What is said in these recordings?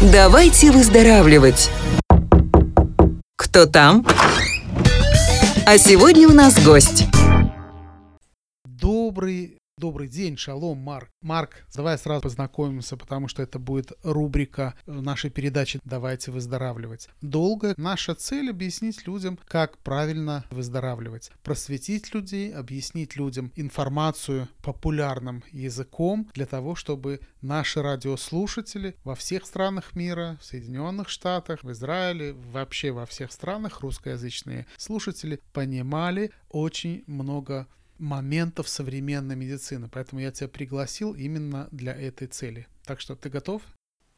Давайте выздоравливать. Кто там? А сегодня у нас гость. Добрый Добрый день, шалом, Марк. Марк, давай сразу познакомимся, потому что это будет рубрика нашей передачи «Давайте выздоравливать». Долго наша цель объяснить людям, как правильно выздоравливать. Просветить людей, объяснить людям информацию популярным языком для того, чтобы наши радиослушатели во всех странах мира, в Соединенных Штатах, в Израиле, вообще во всех странах русскоязычные слушатели понимали очень много моментов современной медицины. Поэтому я тебя пригласил именно для этой цели. Так что ты готов?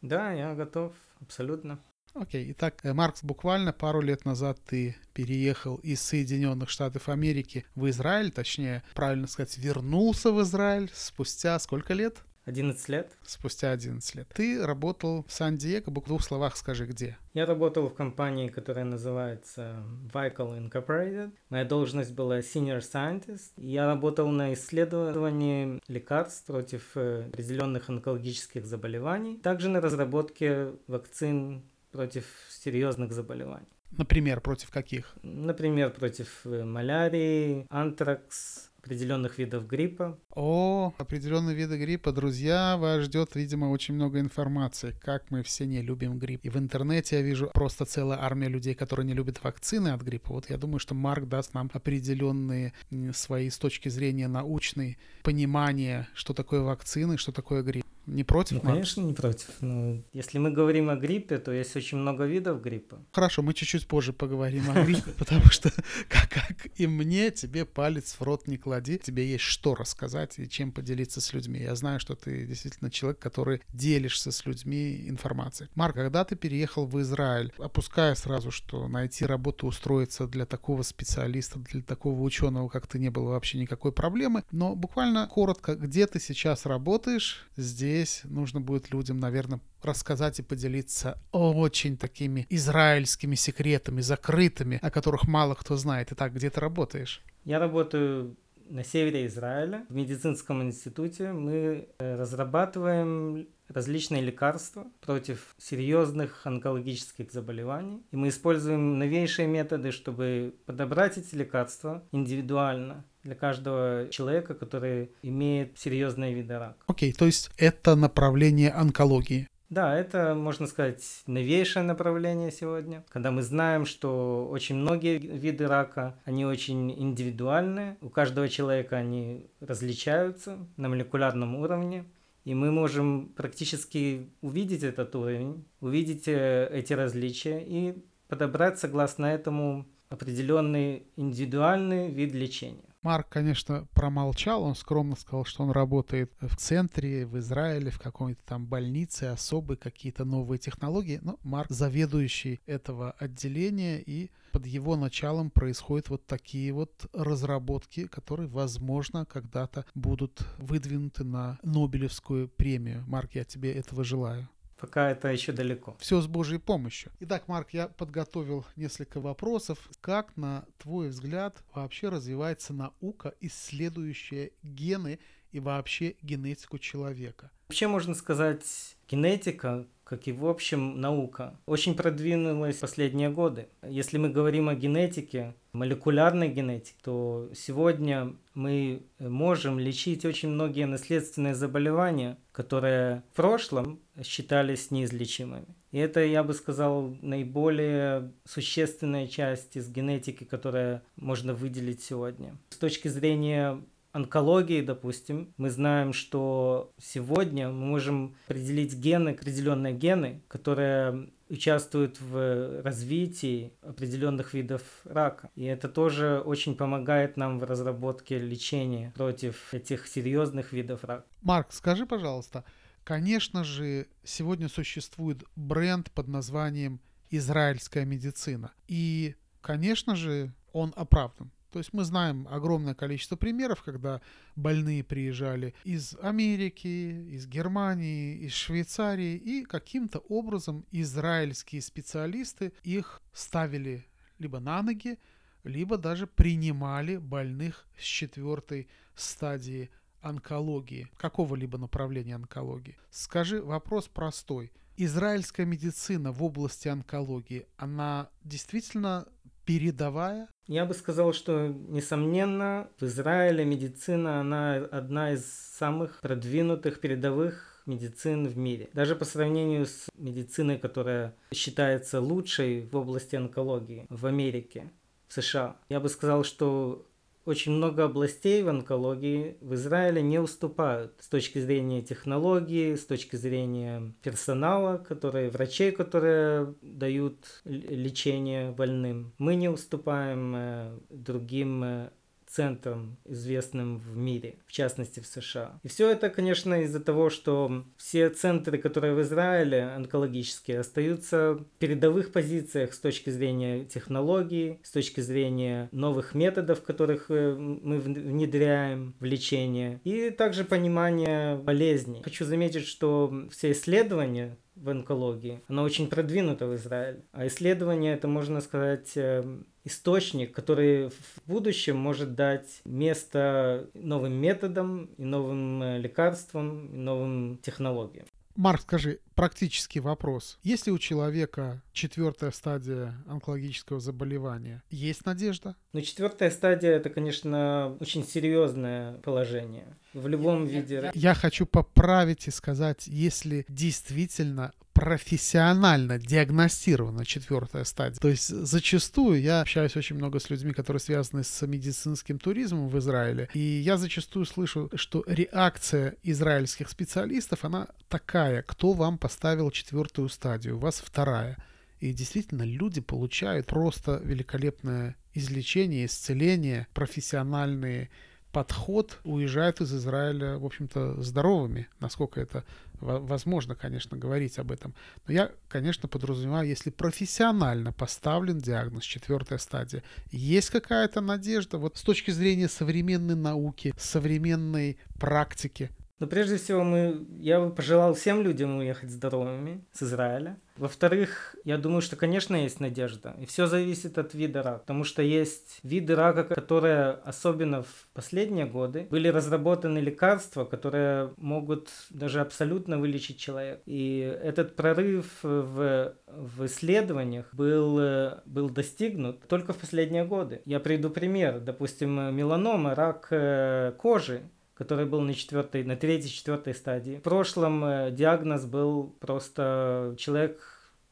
Да, я готов, абсолютно. Окей, итак, э, Маркс, буквально пару лет назад ты переехал из Соединенных Штатов Америки в Израиль, точнее, правильно сказать, вернулся в Израиль спустя сколько лет? 11 лет. Спустя 11 лет. Ты работал в Сан-Диего, в двух словах скажи, где? Я работал в компании, которая называется Vical Incorporated. Моя должность была Senior Scientist. Я работал на исследовании лекарств против э, определенных онкологических заболеваний, также на разработке вакцин против серьезных заболеваний. Например, против каких? Например, против э, малярии, антракс, определенных видов гриппа. О, определенные виды гриппа, друзья, вас ждет, видимо, очень много информации, как мы все не любим грипп. И в интернете я вижу просто целая армия людей, которые не любят вакцины от гриппа. Вот я думаю, что Марк даст нам определенные свои с точки зрения научной понимания, что такое вакцины, что такое грипп. Не против? Ну, конечно, не против. Но ну, если мы говорим о гриппе, то есть очень много видов гриппа. Хорошо, мы чуть-чуть позже поговорим о гриппе, потому что, как, как и мне, тебе палец в рот не клади. Тебе есть что рассказать и чем поделиться с людьми. Я знаю, что ты действительно человек, который делишься с людьми информацией. Марк, когда ты переехал в Израиль, опуская сразу, что найти работу, устроиться для такого специалиста, для такого ученого, как ты, не было вообще никакой проблемы, но буквально коротко, где ты сейчас работаешь здесь, здесь нужно будет людям, наверное, рассказать и поделиться очень такими израильскими секретами, закрытыми, о которых мало кто знает. Итак, где ты работаешь? Я работаю на севере Израиля, в медицинском институте. Мы э, разрабатываем различные лекарства против серьезных онкологических заболеваний. И мы используем новейшие методы, чтобы подобрать эти лекарства индивидуально для каждого человека, который имеет серьезные виды рака. Окей, okay, то есть это направление онкологии. Да, это, можно сказать, новейшее направление сегодня, когда мы знаем, что очень многие виды рака, они очень индивидуальны, у каждого человека они различаются на молекулярном уровне, и мы можем практически увидеть этот уровень, увидеть э, эти различия и подобрать согласно этому определенный индивидуальный вид лечения. Марк, конечно, промолчал, он скромно сказал, что он работает в центре, в Израиле, в какой-то там больнице, особые какие-то новые технологии. Но Марк заведующий этого отделения, и под его началом происходят вот такие вот разработки, которые, возможно, когда-то будут выдвинуты на Нобелевскую премию. Марк, я тебе этого желаю. Пока это еще далеко. Все с Божьей помощью. Итак, Марк, я подготовил несколько вопросов. Как, на твой взгляд, вообще развивается наука, исследующая гены и вообще генетику человека? Вообще можно сказать, генетика как и в общем наука, очень продвинулась в последние годы. Если мы говорим о генетике, молекулярной генетике, то сегодня мы можем лечить очень многие наследственные заболевания, которые в прошлом считались неизлечимыми. И это, я бы сказал, наиболее существенная часть из генетики, которая можно выделить сегодня. С точки зрения онкологии, допустим, мы знаем, что сегодня мы можем определить гены, определенные гены, которые участвуют в развитии определенных видов рака. И это тоже очень помогает нам в разработке лечения против этих серьезных видов рака. Марк, скажи, пожалуйста, конечно же, сегодня существует бренд под названием «Израильская медицина». И, конечно же, он оправдан. То есть мы знаем огромное количество примеров, когда больные приезжали из Америки, из Германии, из Швейцарии, и каким-то образом израильские специалисты их ставили либо на ноги, либо даже принимали больных с четвертой стадии онкологии, какого-либо направления онкологии. Скажи, вопрос простой. израильская медицина в области онкологии, она действительно передовая? Я бы сказал, что, несомненно, в Израиле медицина, она одна из самых продвинутых, передовых медицин в мире. Даже по сравнению с медициной, которая считается лучшей в области онкологии в Америке, в США. Я бы сказал, что очень много областей в онкологии в Израиле не уступают с точки зрения технологии, с точки зрения персонала, которые, врачей, которые дают лечение больным. Мы не уступаем э, другим э, центром, известным в мире, в частности в США. И все это, конечно, из-за того, что все центры, которые в Израиле онкологические, остаются в передовых позициях с точки зрения технологий, с точки зрения новых методов, которых э, мы внедряем в лечение, и также понимание болезней. Хочу заметить, что все исследования в онкологии. Она очень продвинута в Израиле. А исследование это, можно сказать, эм, источник, который в будущем может дать место новым методам и новым э, лекарствам, и новым технологиям. Марк, скажи, практический вопрос. Если у человека четвертая стадия онкологического заболевания, есть надежда? Ну, четвертая стадия это, конечно, очень серьезное положение. В любом я, виде. Я, я хочу поправить и сказать, если действительно профессионально диагностирована четвертая стадия. То есть зачастую я общаюсь очень много с людьми, которые связаны с медицинским туризмом в Израиле, и я зачастую слышу, что реакция израильских специалистов, она такая, кто вам поставил четвертую стадию, у вас вторая. И действительно, люди получают просто великолепное излечение, исцеление, профессиональные подход, уезжают из Израиля, в общем-то, здоровыми, насколько это возможно, конечно, говорить об этом. Но я, конечно, подразумеваю, если профессионально поставлен диагноз, четвертая стадия, есть какая-то надежда, вот с точки зрения современной науки, современной практики, но прежде всего мы, я бы пожелал всем людям уехать здоровыми с Израиля. Во-вторых, я думаю, что, конечно, есть надежда. И все зависит от вида рака. Потому что есть виды рака, которые, особенно в последние годы, были разработаны лекарства, которые могут даже абсолютно вылечить человека. И этот прорыв в, в исследованиях был, был достигнут только в последние годы. Я приведу пример. Допустим, меланома, рак э, кожи который был на четвертой, на третьей, четвертой стадии. В прошлом э, диагноз был просто человек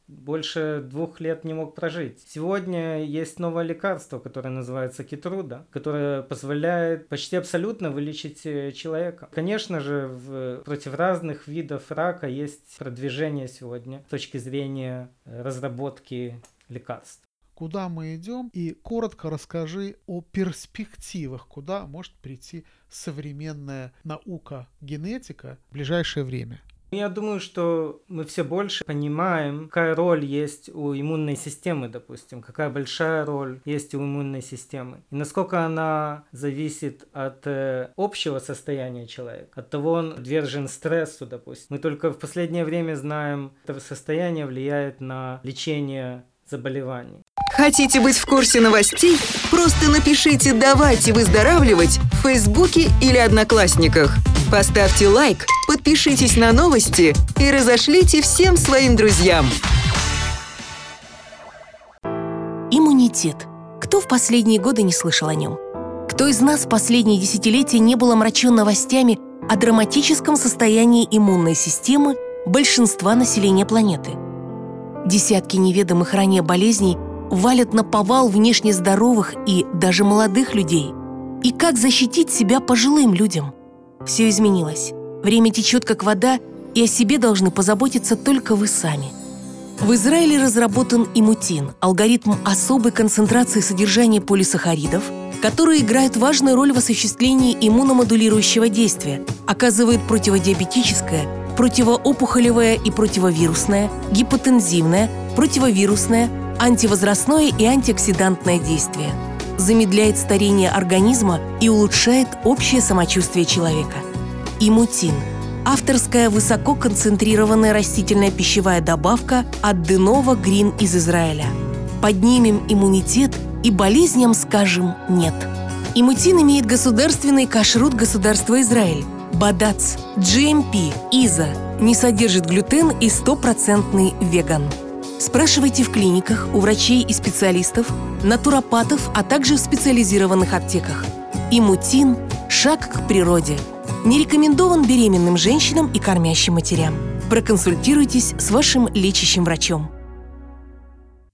больше двух лет не мог прожить. Сегодня есть новое лекарство, которое называется Китруда, которое позволяет почти абсолютно вылечить э, человека. Конечно же, в, против разных видов рака есть продвижение сегодня с точки зрения э, разработки лекарств куда мы идем, и коротко расскажи о перспективах, куда может прийти современная наука генетика в ближайшее время. Я думаю, что мы все больше понимаем, какая роль есть у иммунной системы, допустим, какая большая роль есть у иммунной системы. И насколько она зависит от э, общего состояния человека, от того, он подвержен стрессу, допустим. Мы только в последнее время знаем, это состояние влияет на лечение заболеваний. Хотите быть в курсе новостей? Просто напишите «Давайте выздоравливать» в Фейсбуке или Одноклассниках. Поставьте лайк, подпишитесь на новости и разошлите всем своим друзьям. Иммунитет. Кто в последние годы не слышал о нем? Кто из нас в последние десятилетия не был омрачен новостями о драматическом состоянии иммунной системы большинства населения планеты? Десятки неведомых ранее болезней – валят на повал внешне здоровых и даже молодых людей. И как защитить себя пожилым людям? Все изменилось. Время течет как вода, и о себе должны позаботиться только вы сами. В Израиле разработан имутин – алгоритм особой концентрации содержания полисахаридов, который играет важную роль в осуществлении иммуномодулирующего действия, оказывает противодиабетическое, противоопухолевое и противовирусное, гипотензивное, противовирусное, антивозрастное и антиоксидантное действие, замедляет старение организма и улучшает общее самочувствие человека. Имутин – авторская высококонцентрированная растительная пищевая добавка от Денова Грин из Израиля. Поднимем иммунитет и болезням скажем «нет». Имутин имеет государственный кашрут государства Израиль, БАДАЦ, GMP, ИЗА – не содержит глютен и стопроцентный веган. Спрашивайте в клиниках, у врачей и специалистов, натуропатов, а также в специализированных аптеках. Имутин – шаг к природе. Не рекомендован беременным женщинам и кормящим матерям. Проконсультируйтесь с вашим лечащим врачом.